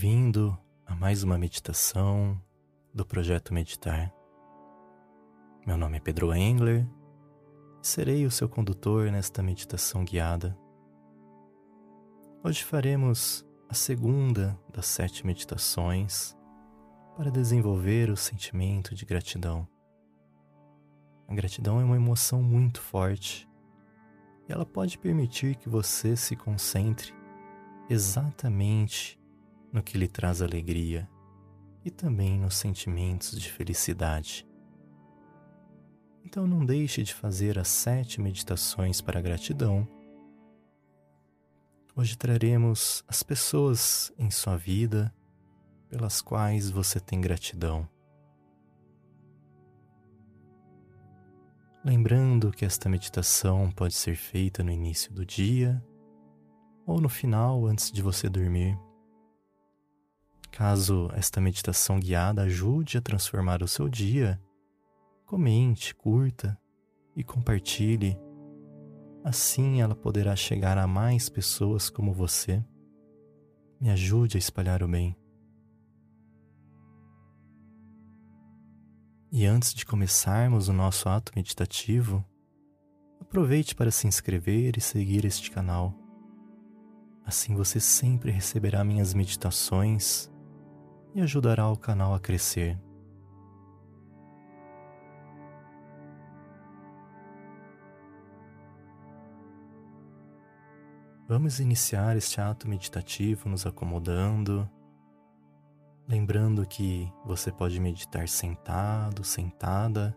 Bem-vindo a mais uma meditação do projeto Meditar. Meu nome é Pedro Engler e serei o seu condutor nesta meditação guiada. Hoje faremos a segunda das sete meditações para desenvolver o sentimento de gratidão. A gratidão é uma emoção muito forte e ela pode permitir que você se concentre exatamente no que lhe traz alegria e também nos sentimentos de felicidade. Então não deixe de fazer as sete meditações para gratidão. Hoje traremos as pessoas em sua vida pelas quais você tem gratidão. Lembrando que esta meditação pode ser feita no início do dia ou no final antes de você dormir. Caso esta meditação guiada ajude a transformar o seu dia, comente, curta e compartilhe. Assim ela poderá chegar a mais pessoas como você. Me ajude a espalhar o bem. E antes de começarmos o nosso ato meditativo, aproveite para se inscrever e seguir este canal. Assim você sempre receberá minhas meditações e ajudará o canal a crescer. Vamos iniciar este ato meditativo nos acomodando, lembrando que você pode meditar sentado, sentada,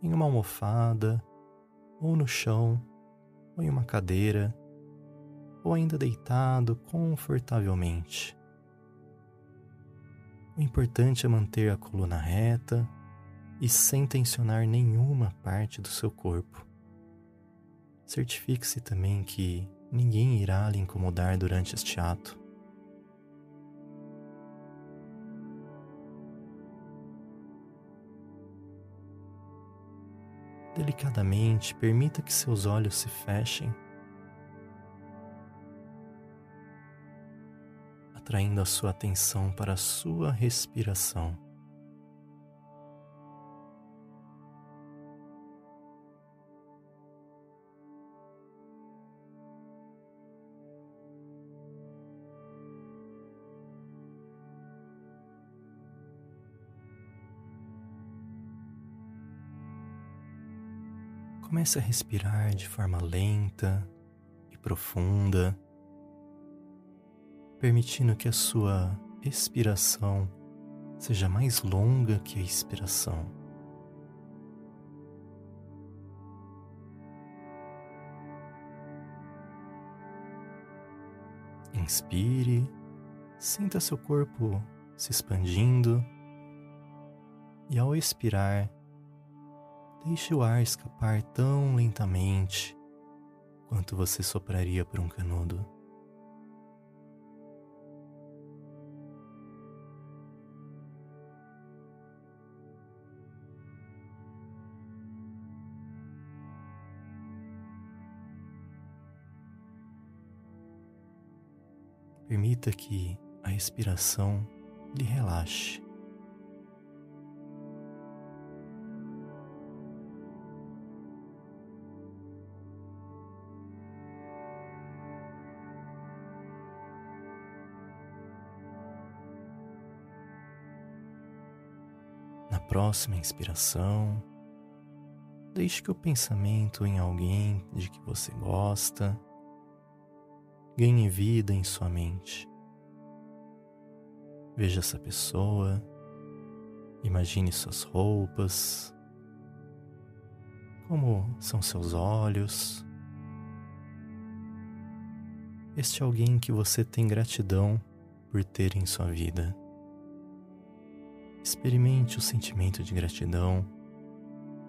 em uma almofada, ou no chão, ou em uma cadeira, ou ainda deitado confortavelmente. O importante é manter a coluna reta e sem tensionar nenhuma parte do seu corpo. Certifique-se também que ninguém irá lhe incomodar durante este ato. Delicadamente, permita que seus olhos se fechem atraindo a sua atenção para a sua respiração. Comece a respirar de forma lenta e profunda permitindo que a sua expiração seja mais longa que a expiração. Inspire, sinta seu corpo se expandindo e ao expirar, deixe o ar escapar tão lentamente quanto você sopraria por um canudo. Permita que a respiração lhe relaxe. Na próxima inspiração, deixe que o pensamento em alguém de que você gosta ganhe vida em sua mente. Veja essa pessoa, imagine suas roupas, como são seus olhos. Este é alguém que você tem gratidão por ter em sua vida. Experimente o sentimento de gratidão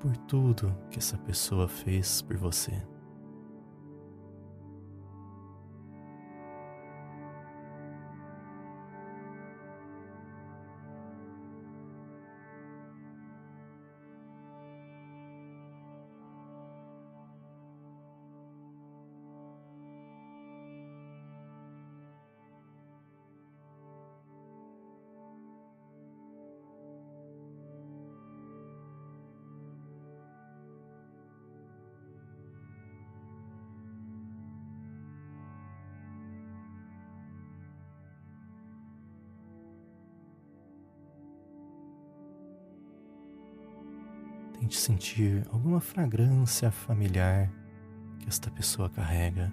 por tudo que essa pessoa fez por você. Tente sentir alguma fragrância familiar que esta pessoa carrega.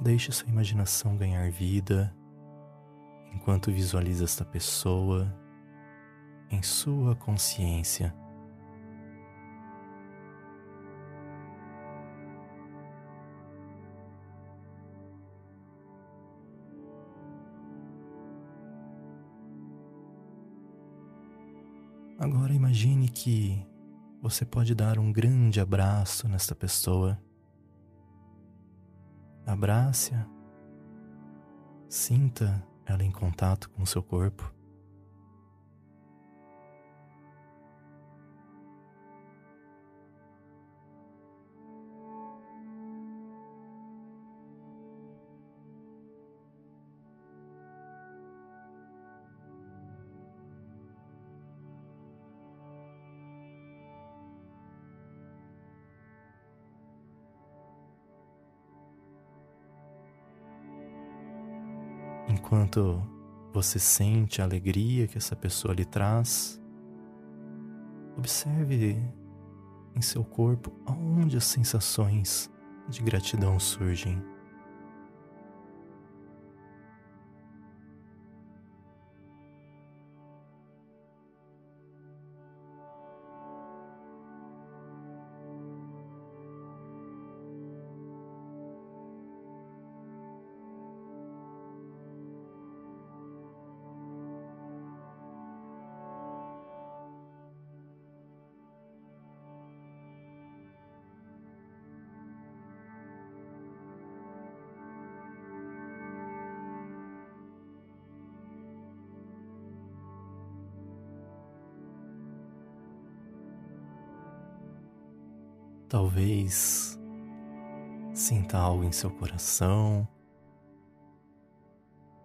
Deixe sua imaginação ganhar vida enquanto visualiza esta pessoa em sua consciência. Agora imagine que você pode dar um grande abraço nesta pessoa Abrace-a. Sinta ela em contato com o seu corpo. Enquanto você sente a alegria que essa pessoa lhe traz, observe em seu corpo aonde as sensações de gratidão surgem. Talvez sinta algo em seu coração,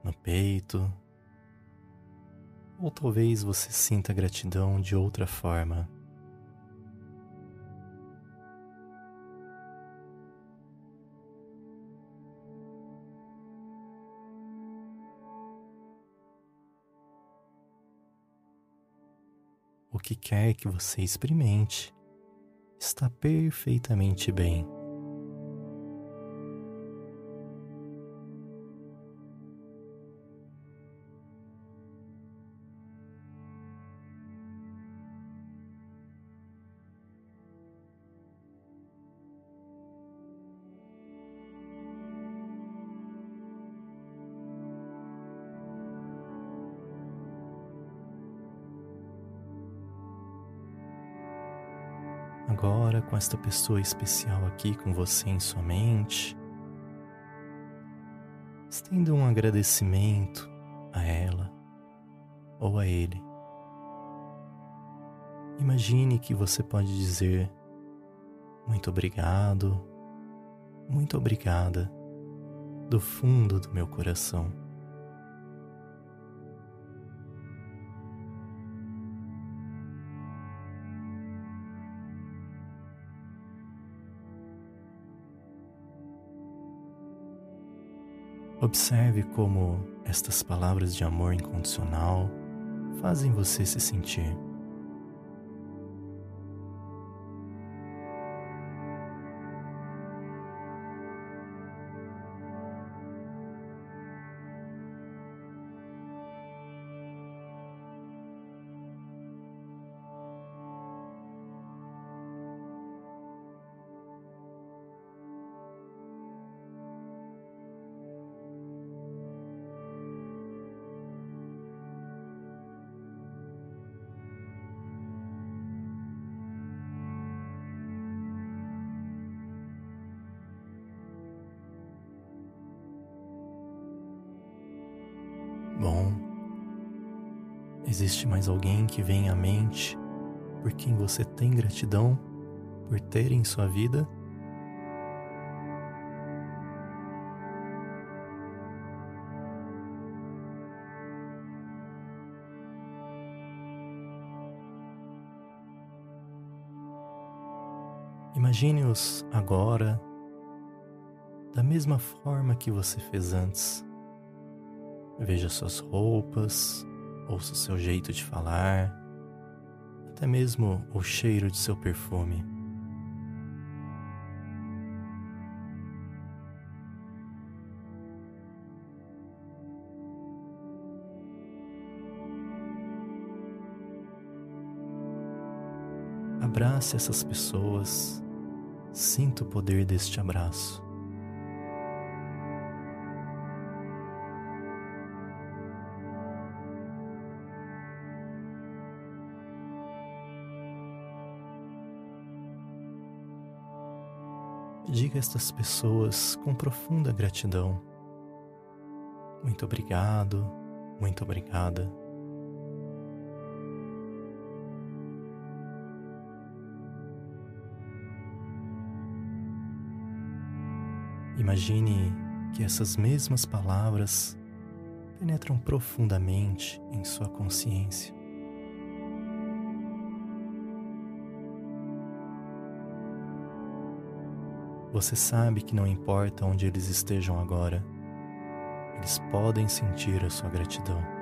no peito, ou talvez você sinta gratidão de outra forma. O que quer que você experimente está perfeitamente bem. Agora com esta pessoa especial aqui com você em sua mente. Estenda um agradecimento a ela ou a ele. Imagine que você pode dizer muito obrigado, muito obrigada do fundo do meu coração. Observe como estas palavras de amor incondicional fazem você se sentir. Existe mais alguém que vem à mente por quem você tem gratidão por ter em sua vida? Imagine-os agora da mesma forma que você fez antes. Veja suas roupas, ouça o seu jeito de falar, até mesmo o cheiro de seu perfume. Abrace essas pessoas, sinta o poder deste abraço. Diga a estas pessoas com profunda gratidão: Muito obrigado, muito obrigada. Imagine que essas mesmas palavras penetram profundamente em sua consciência. Você sabe que não importa onde eles estejam agora, eles podem sentir a sua gratidão.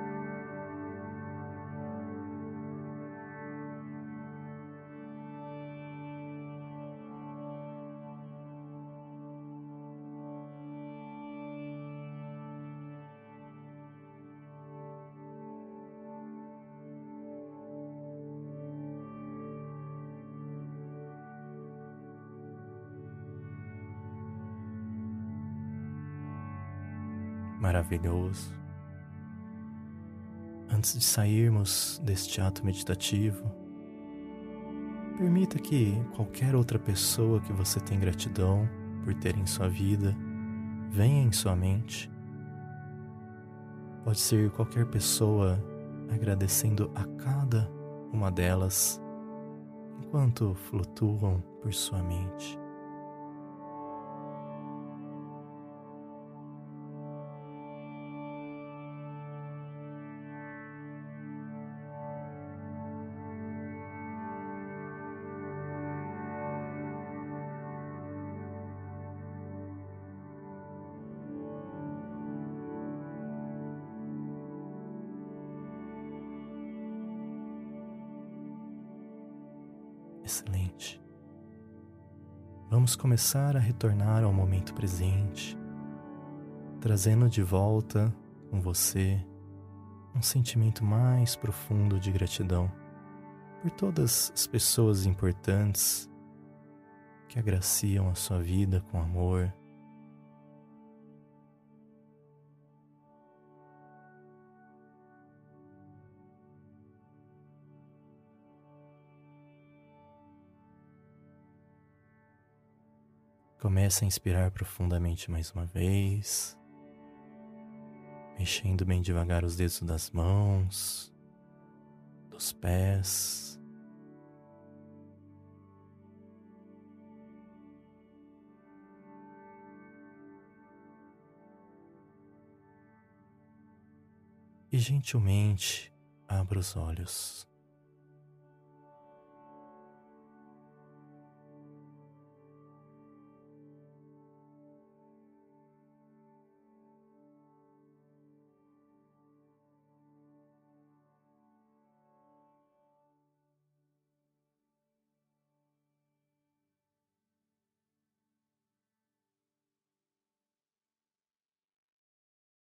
Maravilhoso. Antes de sairmos deste ato meditativo, permita que qualquer outra pessoa que você tem gratidão por ter em sua vida venha em sua mente. Pode ser qualquer pessoa agradecendo a cada uma delas enquanto flutuam por sua mente. Excelente. Vamos começar a retornar ao momento presente, trazendo de volta com você um sentimento mais profundo de gratidão por todas as pessoas importantes que agraciam a sua vida com amor, Comece a inspirar profundamente mais uma vez, mexendo bem devagar os dedos das mãos, dos pés. E gentilmente abra os olhos.